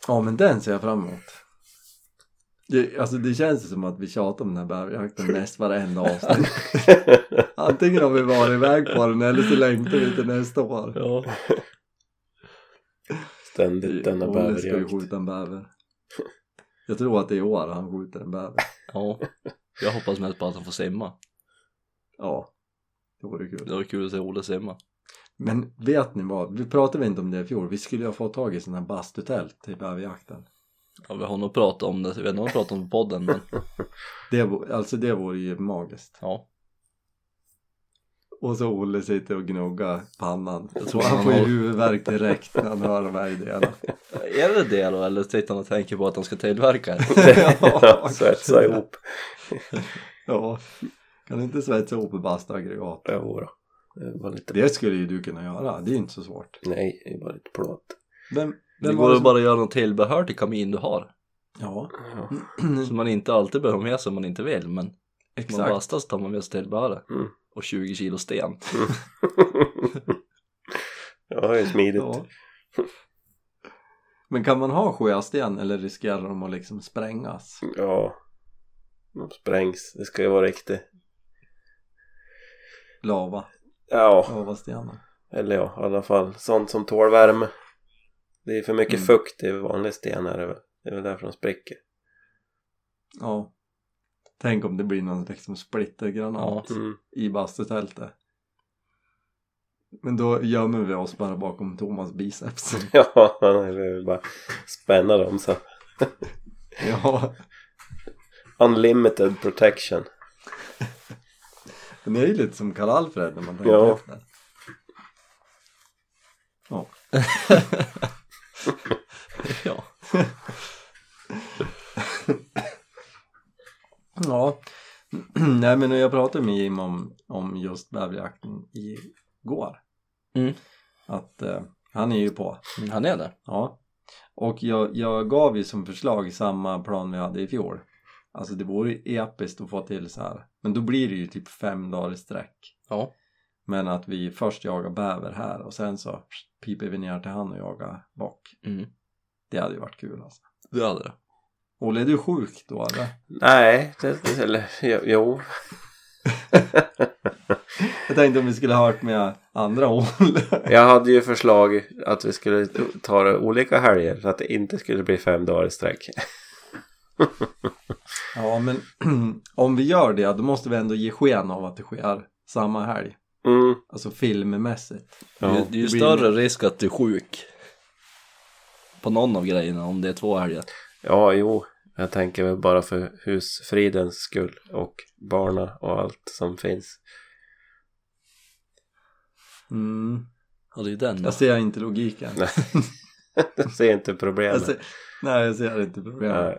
ja, men den ser jag fram emot. Det, alltså det känns som att vi tjatar om den här bäverjakten näst varenda avsnitt. Antingen har vi varit iväg på den eller så längtar vi till nästa år. Ja. Ständigt denna Olle ska ju bäverjakt. skjuta en bäver. Jag tror att det är i år han skjuter en bäver. ja. Jag hoppas mest på att han får simma. Ja, det vore kul. Det var kul att se Olle simma. Men vet ni vad? Vi pratade inte om det i fjol. Vi skulle ju ha fått tag i sådana här bastutält till bäverjakten. Ja, vi har nog pratat om det. Vi har pratat om det på podden men Det, vore- alltså det vore ju magiskt. ja. Och så Olle sitter och gnuggar pannan. Jag tror han får ju huvudvärk direkt när han hör de här idéerna. Är det det då eller sitter han och tänker på att han ska tillverka det? Ja, Svetsa ihop. Ja, kan du inte svetsa ihop ett bastuaggregat? Jo då. Det lite... Det skulle ju du kunna göra, det är inte så svårt. Nej, det är bara lite plåt. Vem, vem går det ju som... bara att göra något tillbehör till kamin du har. Ja. Så man inte alltid behöver med sig om man inte vill men Exakt. man bastar så tar man med sig tillbehöret. Mm. Och 20 kilo sten. ja, det är smidigt. Ja. Men kan man ha sjösten eller riskerar de att liksom sprängas? Ja. De sprängs. Det ska ju vara riktigt. Lava, Ja, lavastenar. eller ja, i alla fall sånt som tål värme. Det är för mycket Mm. fukt i vanlig sten är det väl. Det är väl därför de spricker. Ja. Tänk om det blir någon liksom splittergranat. Mm. i bastutältet. Men då gömmer vi oss bara bakom Thomas biceps. Ja, det vill bara spänna dem så. ja, Unlimited protection. men det är ju lite som Karl-Alfred när man tänker Ja. efter. Ja. ja. Ja, nej men jag pratade med Jim om, om just bäverjakten igår. Mm. Att eh, han är ju på. Mm, Han är det. Ja. Och jag, jag gav ju som förslag samma plan vi hade i fjol. Alltså det vore ju episkt att få till så här. Men då blir det ju typ fem dagar i sträck. Ja. Men att vi först jagar bäver här och sen så piper vi ner till han och jagar bock. Mm. Det hade ju varit kul alltså. Det hade det. Olle, är du sjuk då eller? Nej, det, eller jo, jo. Jag tänkte om vi skulle ha hört med andra Olle. Jag hade ju förslag att vi skulle ta det olika helger så att det inte skulle bli fem dagar i sträck. Ja, men om vi gör det då måste vi ändå ge sken av att det sker samma helg. Mm. Alltså filmmässigt. Ja. det, det är ju större risk att du är sjuk. På någon av grejerna om det är två helger. Ja, jo. Jag tänker väl bara för husfridens skull och barna och allt som finns. Mm. Ja det är den då. Jag ser inte logiken. Nej. Jag ser inte problemet. Jag ser, nej, jag ser inte problemet. Nej.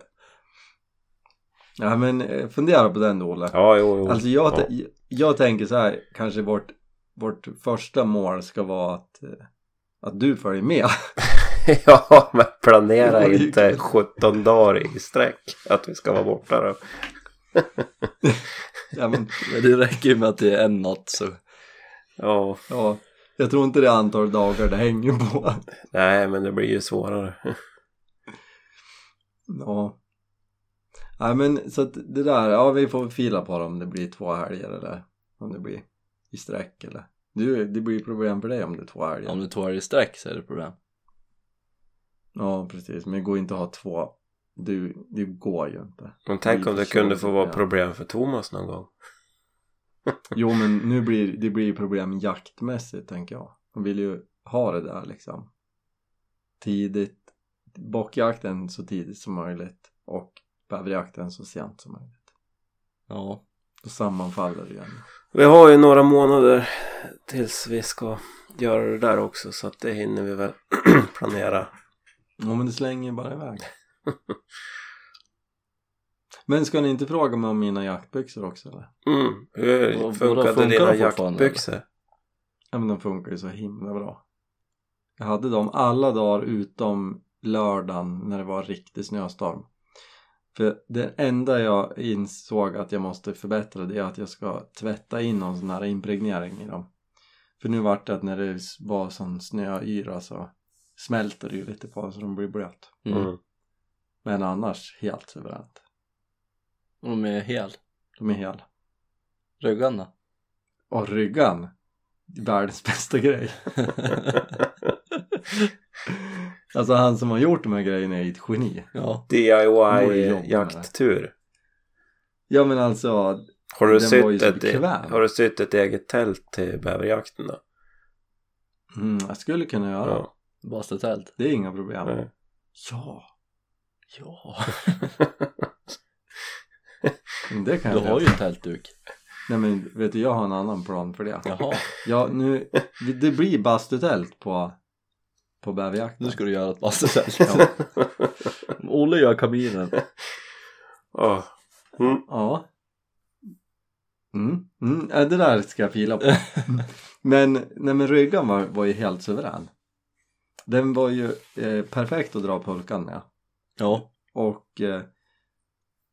Ja, men eh, fundera på den då, Olle. Ja, jo, jo. Alltså jag, ja. jag tänker så här, kanske vårt, vårt första mål ska vara att, eh, att du följer med. ja, men planera inte kul. 17 dagar i sträck att vi ska vara borta då. ja, men, Men det räcker ju med att det är en natt så. Ja, ja, jag tror inte det är antal dagar det hänger på. nej, men det blir ju svårare. Ja. Nej men så att det där, ja vi får fila på det om det blir två helger eller om det blir i sträck eller? Du, det blir problem för dig om det är två älgar. Om det är två älgar i sträck så är det problem. Ja precis, men det går inte att ha två. Du, det går ju inte. Men tänk om det kunde få vara problem för Thomas någon gång. Jo men nu blir det blir problem jaktmässigt tänker jag. Man vill ju ha det där liksom. Tidigt. Bockjakten så tidigt som möjligt. Och bäverjakten så sent som möjligt. Ja. Då sammanfaller det igen. Vi har ju några månader tills vi ska göra det där också så att det hinner vi väl planera. Ja men det slänger bara iväg. Men ska ni inte fråga mig om mina jaktbyxor också eller? Mm. Hur funkade dina jaktbyxor? Ja men de funkar ju så himla bra. Jag hade dem alla dagar utom lördagen när det var riktig snöstorm. För det enda jag insåg att jag måste förbättra det är att jag ska tvätta in någon sån här impregnering i dem. För nu vart det att när det var sån snöyra så smälter det ju lite på så de blir blöt. Mm. Mm. Men annars helt suveränt. De är hel. De är hel. Ryggarna. Och ryggan, världens bästa grej. Alltså han som har gjort de här grejerna är ett geni. ja. Borde DIY jobba med jakttur. Ja men alltså, Har du, Den var ju sytt så ett, bekväm. har du sytt ett eget tält till bäverjakten då? mm, jag skulle kunna göra. Ja. Bastutält. Det är inga problem. Nej. Ja, Ja. det kan Du jag har ju en tältduk. Nej men vet du, jag har en annan plan för det. Jaha. Ja, nu, det blir bastutält på, på bäverjakten. Nu ska du göra ett bastutält. Ja. Olle gör kaminen. Ja. Mm. Ja. Mm, mm, ja, det där ska jag fila på. men, nej men ryggan var, var ju helt suverän. Den var ju eh, perfekt att dra pulkan med. Ja. Och eh,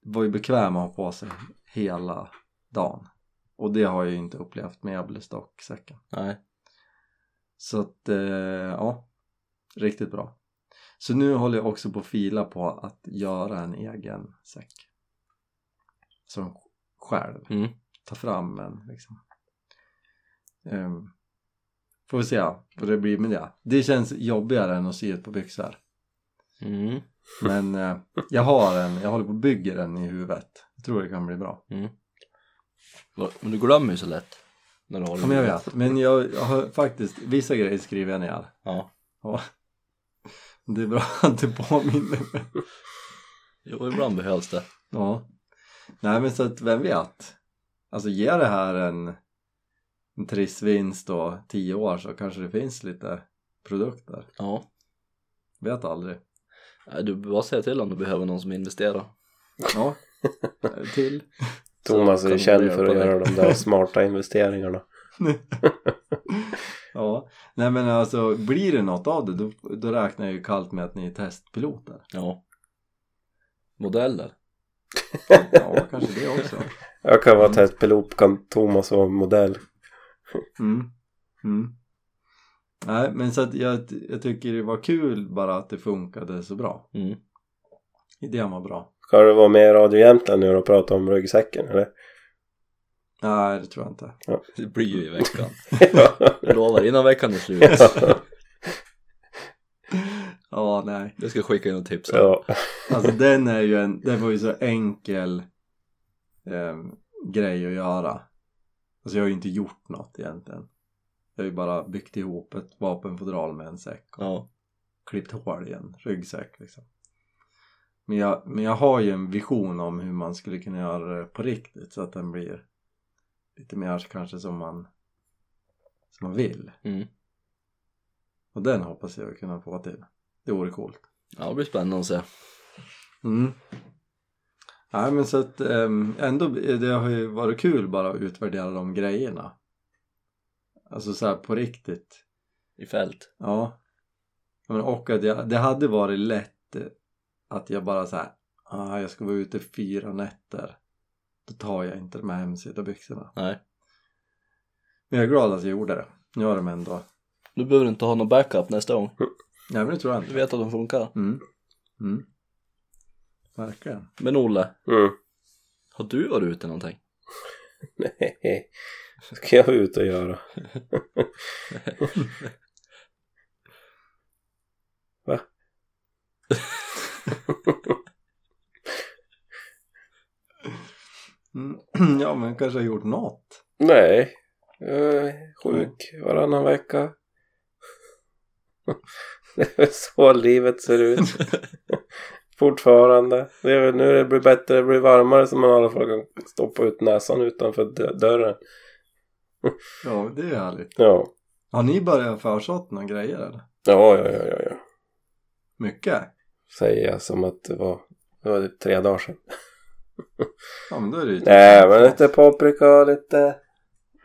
var ju bekväm att ha på sig hela dagen. Och det har jag ju inte upplevt med Gävlestocksäcken. Nej. Så att, eh, ja. Riktigt bra. Så nu håller jag också på att fila på att göra en egen säck. Som själv. Mm. Ta fram en liksom. Um, får vi se vad det blir med det. Det känns jobbigare än att sy ett par byxor. Mm. Men eh, jag har en, jag håller på att bygga den i huvudet. Jag tror det kan bli bra. Mm. Men du glömmer ju så lätt. När du håller Ja, men jag vet. Men jag, jag har faktiskt, vissa grejer skriver jag ner. Ja. Ja. Det är bra att du påminner mig. Jo, ibland behövs det. Ja. Nej men så att vem vet. Alltså ger det här en, en trissvinst och tio år så kanske det finns lite produkter. Ja. Vet aldrig. Du bara säga till om du behöver någon som investerar. Ja. Till. Thomas är känd för att göra det. de där smarta investeringarna. ja. Nej men alltså blir det något av det då, då räknar jag ju kallt med att ni är testpiloter. Ja. Modeller. Ja kanske det också. Jag kan vara testpilot, kan Thomas vara modell. Mm. Mm. Nej men så att jag, jag tycker det var kul bara att det funkade så bra. Mm. Idén var bra. Ska du vara med i Radio Jämtland nu och prata om ryggsäcken eller? Nej det tror jag inte. Det blir ju i veckan. ja. Jag lovar, innan veckan är slut. Ja nej. Jag ska skicka in och tipsa. ja. Alltså den är ju en, den var ju så enkel eh, grej att göra. Alltså jag har ju inte gjort något egentligen. Jag har ju bara byggt ihop ett vapenfodral med en säck och Ja. klippt hål i en ryggsäck liksom. Men jag, men jag har ju en vision om hur man skulle kunna göra det på riktigt så att den blir lite mer kanske som man som man vill. Mm. Och den hoppas jag kunna få till. Det vore coolt. Ja, det blir spännande att se. Mm. Nej men så att äm, ändå, det har ju varit kul bara att utvärdera de grejerna. Alltså så här på riktigt. I fält. Ja. Men och att jag, det hade varit lätt att jag bara så här, ah, jag ska vara ute fyra nätter. Då tar jag inte de här hemsidabyxorna. Nej. Men jag är glad att jag gjorde det. Nu har de ändå. Du behöver inte ha någon backup nästa gång. Nej men det tror jag Du inte. vet att de funkar. Mm. Mm. Verkligen. Men Olle, Mm. har du varit ute någonting? Nej. ska jag ut och göra. Va? Mm, ja men kanske har gjort något. Nej, jag är sjuk varannan vecka. Det är väl så livet ser ut. Fortfarande. Det är nu det blir bättre, det blir varmare så man i alla fall kan stoppa ut näsan utanför dö- dörren. Ja det är härligt. Ja. Har ni börjat försått några grejer eller? Ja, ja, ja, ja, ja. Mycket? Säger jag som att det var, det var typ tre dagar sedan. Ja men då är det ju Nej, men lite paprika, lite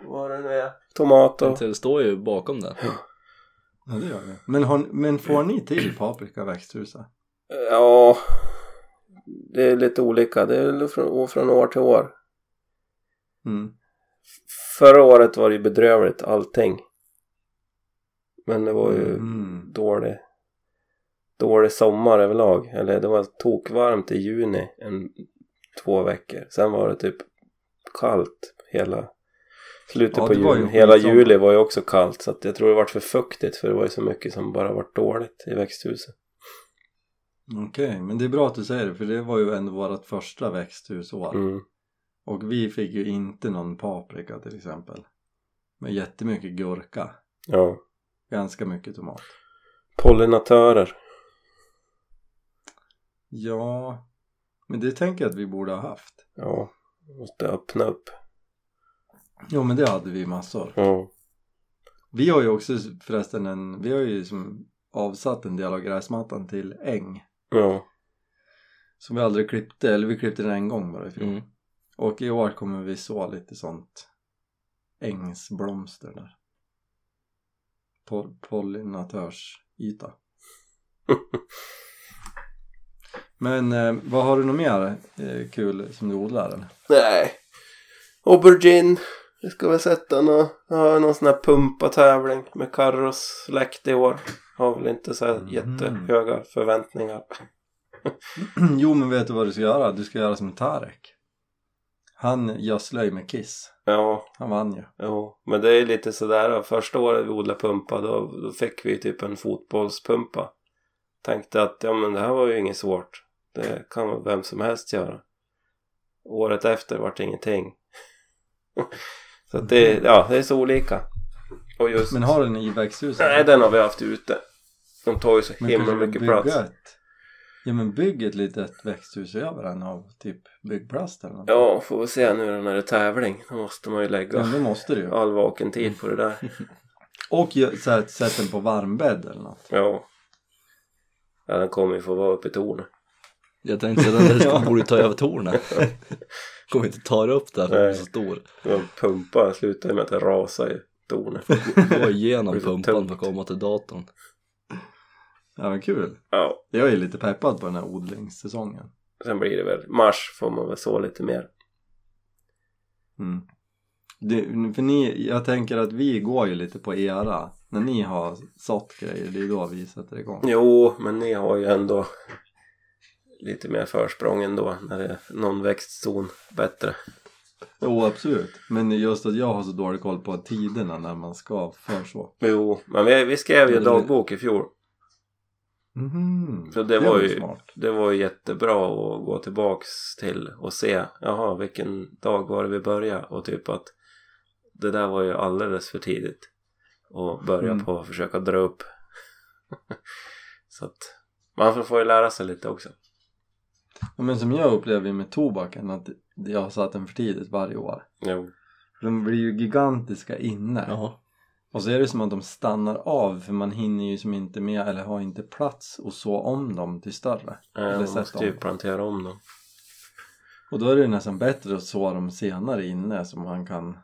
vad det nu är. Tomat och... Det står ju bakom den. Ja det gör det. Men, har, men får ni till paprika växthuset? Ja, det är lite olika. Det är från, från år till år. Mm. Förra året var det ju bedrövligt allting. Men det var ju Mm. dålig, dålig sommar överlag. Eller det var tokvarmt i juni en, två veckor. Sen var det typ kallt hela slutet Ja, på var juni. ju Hela juli var ju också kallt så att jag tror det var för fuktigt för det var ju så mycket som bara varit dåligt i växthuset. Okej, men det är bra att du säger det för det var ju ändå vårt första växthusår. Mm. Och vi fick ju inte någon paprika till exempel. Men jättemycket gurka. Ja. Ganska mycket tomat. Pollinatörer. Ja, men det tänker jag att vi borde ha haft. Ja. Måste öppna upp. Jo men det hade vi massor. Ja. Vi har ju också förresten en, vi har ju som avsatt en del av gräsmattan till äng. Ja. Som vi aldrig klippte, eller vi klippte den en gång bara i fjol. Mm. Och i år kommer vi så lite sånt ängsblomster där. Pol- pollinatörsyta. Men eh, vad har du något mer eh, kul som du odlar eller? Nej. Aubergine. Vi ska väl sätta någon, någon sån här pumpatävling med Carros släkt i år. Har väl inte så här Mhm. jättehöga förväntningar. jo men vet du vad du ska göra? Du ska göra som Tarek. Han gödslar ju med Kiss. Ja, Han vann ju. jo. Men det är lite sådär. Första året vi odlade pumpa då, då fick vi typ en fotbollspumpa. Tänkte att ja men det här var ju inget svårt. Det kan vem som helst göra. Året efter vart det ingenting. så att det, ja, det är så olika. Just... Men har den i växthuset? Nej, den har vi haft ute. De tar ju så Men himla mycket bygga plats. Ett, ja men bygg ett litet växthus över den av typ byggplast eller något. Ja, får vi se nu när det är tävling. Då måste man ju lägga Ja, det måste du ju. all vaken tid på det där. Och här, sätt den på varmbädd eller något. Ja. Ja, den kommer ju få vara uppe i tornet. Jag tänkte att den Ja. där borde ta över tornet. Kommer inte ta det upp där för den är så stor. Och pumpa slutar med att det rasar i tornet. Gå igenom Det pumpan för att komma till datorn. Ja men kul. Ja, Jag är lite peppad på den här odlingssäsongen. sen blir det väl mars får man väl så lite mer. Mm. Det, för ni, jag tänker att vi går ju lite på era. När ni har sått grejer, det är då vi sätter igång. Jo, men ni har ju ändå lite mer försprång ändå när det är någon växtzon bättre. Jo absolut. Men just att jag har så dålig koll på tiderna när man ska förså. Jo, men vi, vi skrev ju dagbok i fjol. Mhm. Så det var ju- smart. Det var ju jättebra att gå tillbaks till och se, jaha vilken dag var det vi började och typ att det där var ju alldeles för tidigt och börja Mm. på att försöka dra upp. Så att man får ju lära sig lite också. Ja, Men som jag upplever med tobaken att jag har satt den för tidigt varje år. Jo. De blir ju gigantiska inne. Ja. Och så är det som att de stannar av för man hinner ju som inte med eller har inte plats och så om dem till större. Eller Man måste ju om. plantera om dem. Och då är det nästan bättre att så dem senare inne så man kan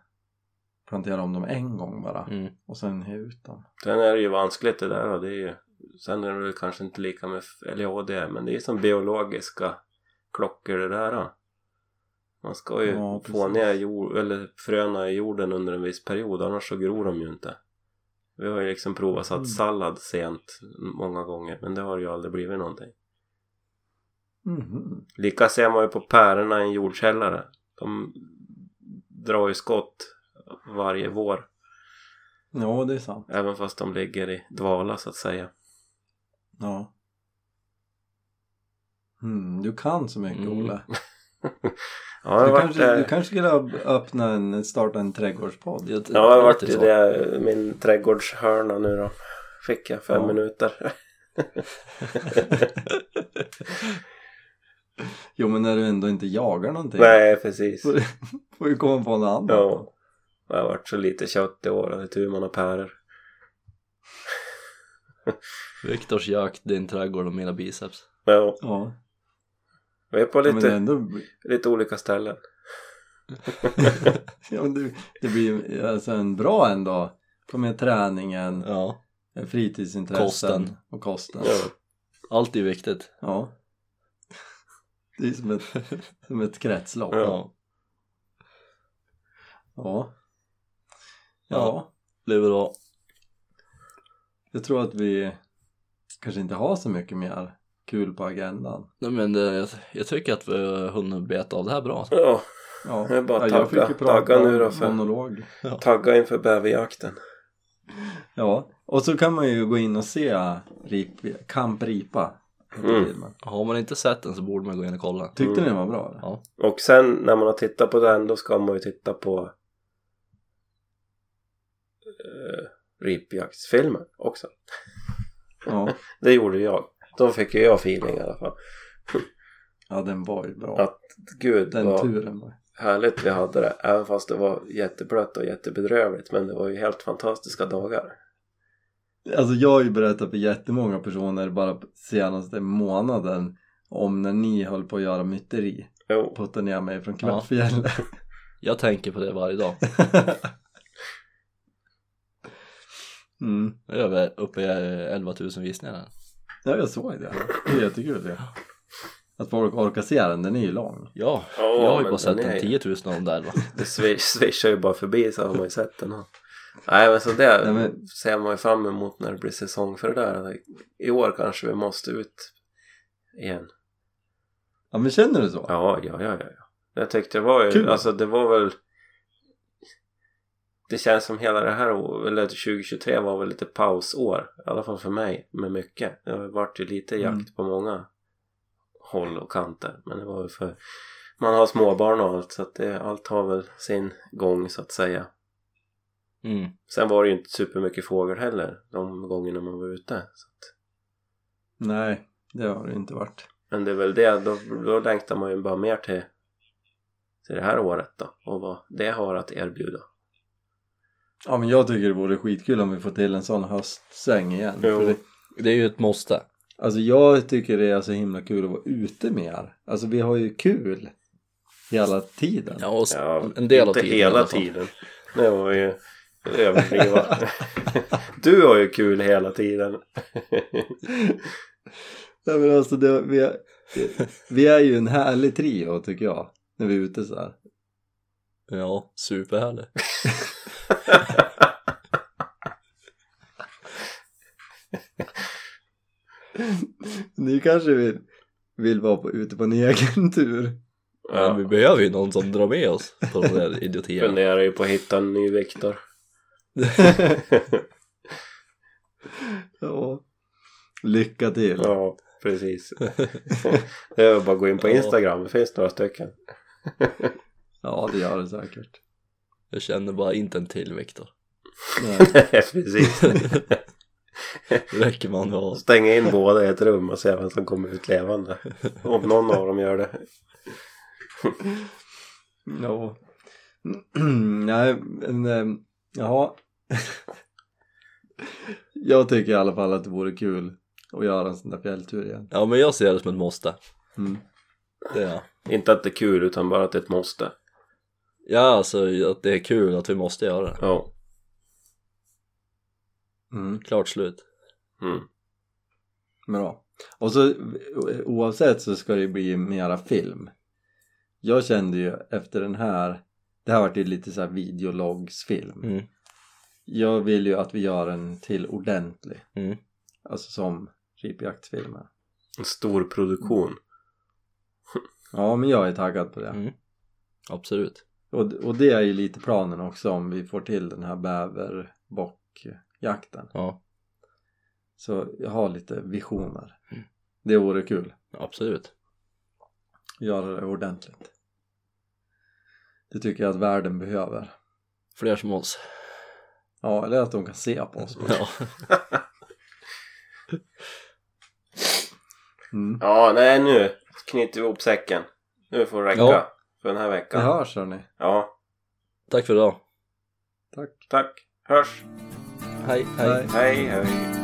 plantera om dem en gång bara Mm. och sen ut dem. Sen är det ju vanskligt det där och det är ju Sen är det väl kanske inte lika med, eller ja det är, men det är som biologiska klockor det där. då. Man ska ju Ja, få ner jord, eller fröna i jorden under en viss period annars så gror de ju inte. Vi har ju liksom provat satt Mm. sallad sent många gånger men det har ju aldrig blivit någonting. Mhm. Lika ser man ju på pärorna i en jordkällare. De drar ju skott varje vår. Ja, det är sant. Även fast de ligger i dvala så att säga. Ja. Mm, du kan så mycket Mm. Olle. Ja, Du varit, kanske, du eh, kanske skulle öpp- öppna en, starta en trädgårdspodd? Jag, ja, jag har varit i det, min trädgårdshörna nu då. Fick jag fem Ja. minuter. Jo, men när du ändå inte jagar någonting. Nej, precis. Får, får ju komma på något annat. Ja. Det har varit så lite kött i år. Det är tur man har päror. Viktors jakt, din trädgård och mina biceps. Ja, Ja, vi är på lite, ändå... lite olika ställen. Ja, men det, det blir alltså en bra en dag. Få med träningen, Ja, fritidsintressen Kosten. och kosten. Ja. allt är viktigt. Ja. Det är som ett, som ett kretslopp. Ja. Ja. Ja. Ja. Ja. Det blir bra. Jag tror att vi kanske inte har så mycket mer kul på agendan. Nej, men det, jag, jag tycker att vi har hunnit beta av det här bra. Ja, Ja, Det är bara ja, jag tagga- tagga nu då för- monolog. tagga inför bäverjakten. Ja, och så kan man ju gå in och se rip, Camp Ripa. Mm. Har man inte sett den så borde man gå in och kolla. Tyckte Mm. ni den var bra? Eller? Ja. Och sen när man har tittat på den då ska man ju titta på uh, ripjaktsfilmen också. Ja. Det gjorde jag. Då fick ju jag feeling i alla fall. ja, den var ju bra. Att gud den vad turen var härligt vi hade det. Även fast det var jätteblött och jättebedrövligt. Men det var ju helt fantastiska dagar. Alltså jag har ju berättat för jättemånga personer bara senaste månaden om när ni höll på att göra myteri. Jo. Puttade ner mig från Ja. Kvartfjället. Jag tänker på det varje dag. mm. Jag är över- uppe i 11 000 visningar. Ja, jag såg det. Det är jättekul det. Att folk orkar se den, den är ju lång. Ja, Ja, jag har ju men bara sett den är- en 10 000 av dem där va. Det swi- swishar ju bara förbi så har man ju sett den. Nej men så det Nej, men- ser man ju fram emot när det blir säsong för det där. I år kanske vi måste ut igen. Ja, men känner du så? Ja, ja, ja, ja. ja. Jag tyckte det var ju, Kul. alltså det var väl det känns som hela det här eller 2023 var väl lite pausår i alla fall för mig med mycket. Det har varit ju lite jakt Mm. på många håll och kanter men det var ju för man har småbarn och allt så att det, allt har väl sin gång så att säga. Mm. Sen var det ju inte supermycket fågel heller de gångerna man var ute. Så att, Nej, det har det inte varit. men det är väl det, då, då längtar man ju bara mer till, till det här året då och vad det har att erbjuda. Ja, men jag tycker det vore skitkul om vi får till en sån höstsäng igen. Jo. För det, Det är ju ett måste. alltså jag tycker det är så himla kul att vara ute mer. Alltså vi har ju kul hela tiden. Ja, och s- Ja, en del av inte tiden. i hela alla fall. tiden. Det var ju överdriva. du har ju kul hela tiden. Nej, men alltså det, vi, är, vi är ju en härlig trio tycker jag. När vi är ute så här. Ja, superhärlig. Ni kanske vill, vill vara på, ute på en egen tur. Men vi behöver ju någon som drar med oss på de där idiotierna. Funderar ju på att hitta en ny Viktor. Ja. Lycka till. Ja, precis. Det är bara att gå in på Ja. Instagram. Det finns några stycken. Ja, det gör det säkert. Jag känner bara inte en till Viktor. Nej. precis. Räcker med att ha Stänga in båda i ett rum och se vem som kommer ut levande. Om någon av dem gör det. Ja. Nej, men ehm, jaha. Jag tycker i alla fall att det vore kul att göra en sån där fjälltur igen. Ja men jag ser det som ett måste. Mm. Det är Inte att det är kul utan bara att det är ett måste. Ja alltså att det är kul att vi måste göra det. Ja. Mm. Klart slut. Mm. Bra. Och så oavsett så ska det bli mera film. Jag kände ju efter den här, det här vart ju lite så här videologsfilm. Mm. Jag vill ju att vi gör en till ordentlig. Mm. Alltså som ripjaktsfilmer. En stor produktion. Ja men jag är taggad på det. Mm. Absolut. Och, och det är ju lite planen också om vi får till den här bäverbockjakten. Ja, Så jag har lite visioner. Mm. Det vore kul. absolut. Göra det ordentligt. Det tycker jag att världen behöver. Fler som oss. Ja, eller att de kan se på oss. Ja, Mm. Ja, nej nu knyter vi ihop säcken. Nu får det räcka Ja. För den här Vi veckan. hörs hörni. Ja, tack för idag. Tack. tack. Hörs. Hej, hej. Hej. Hej, hej.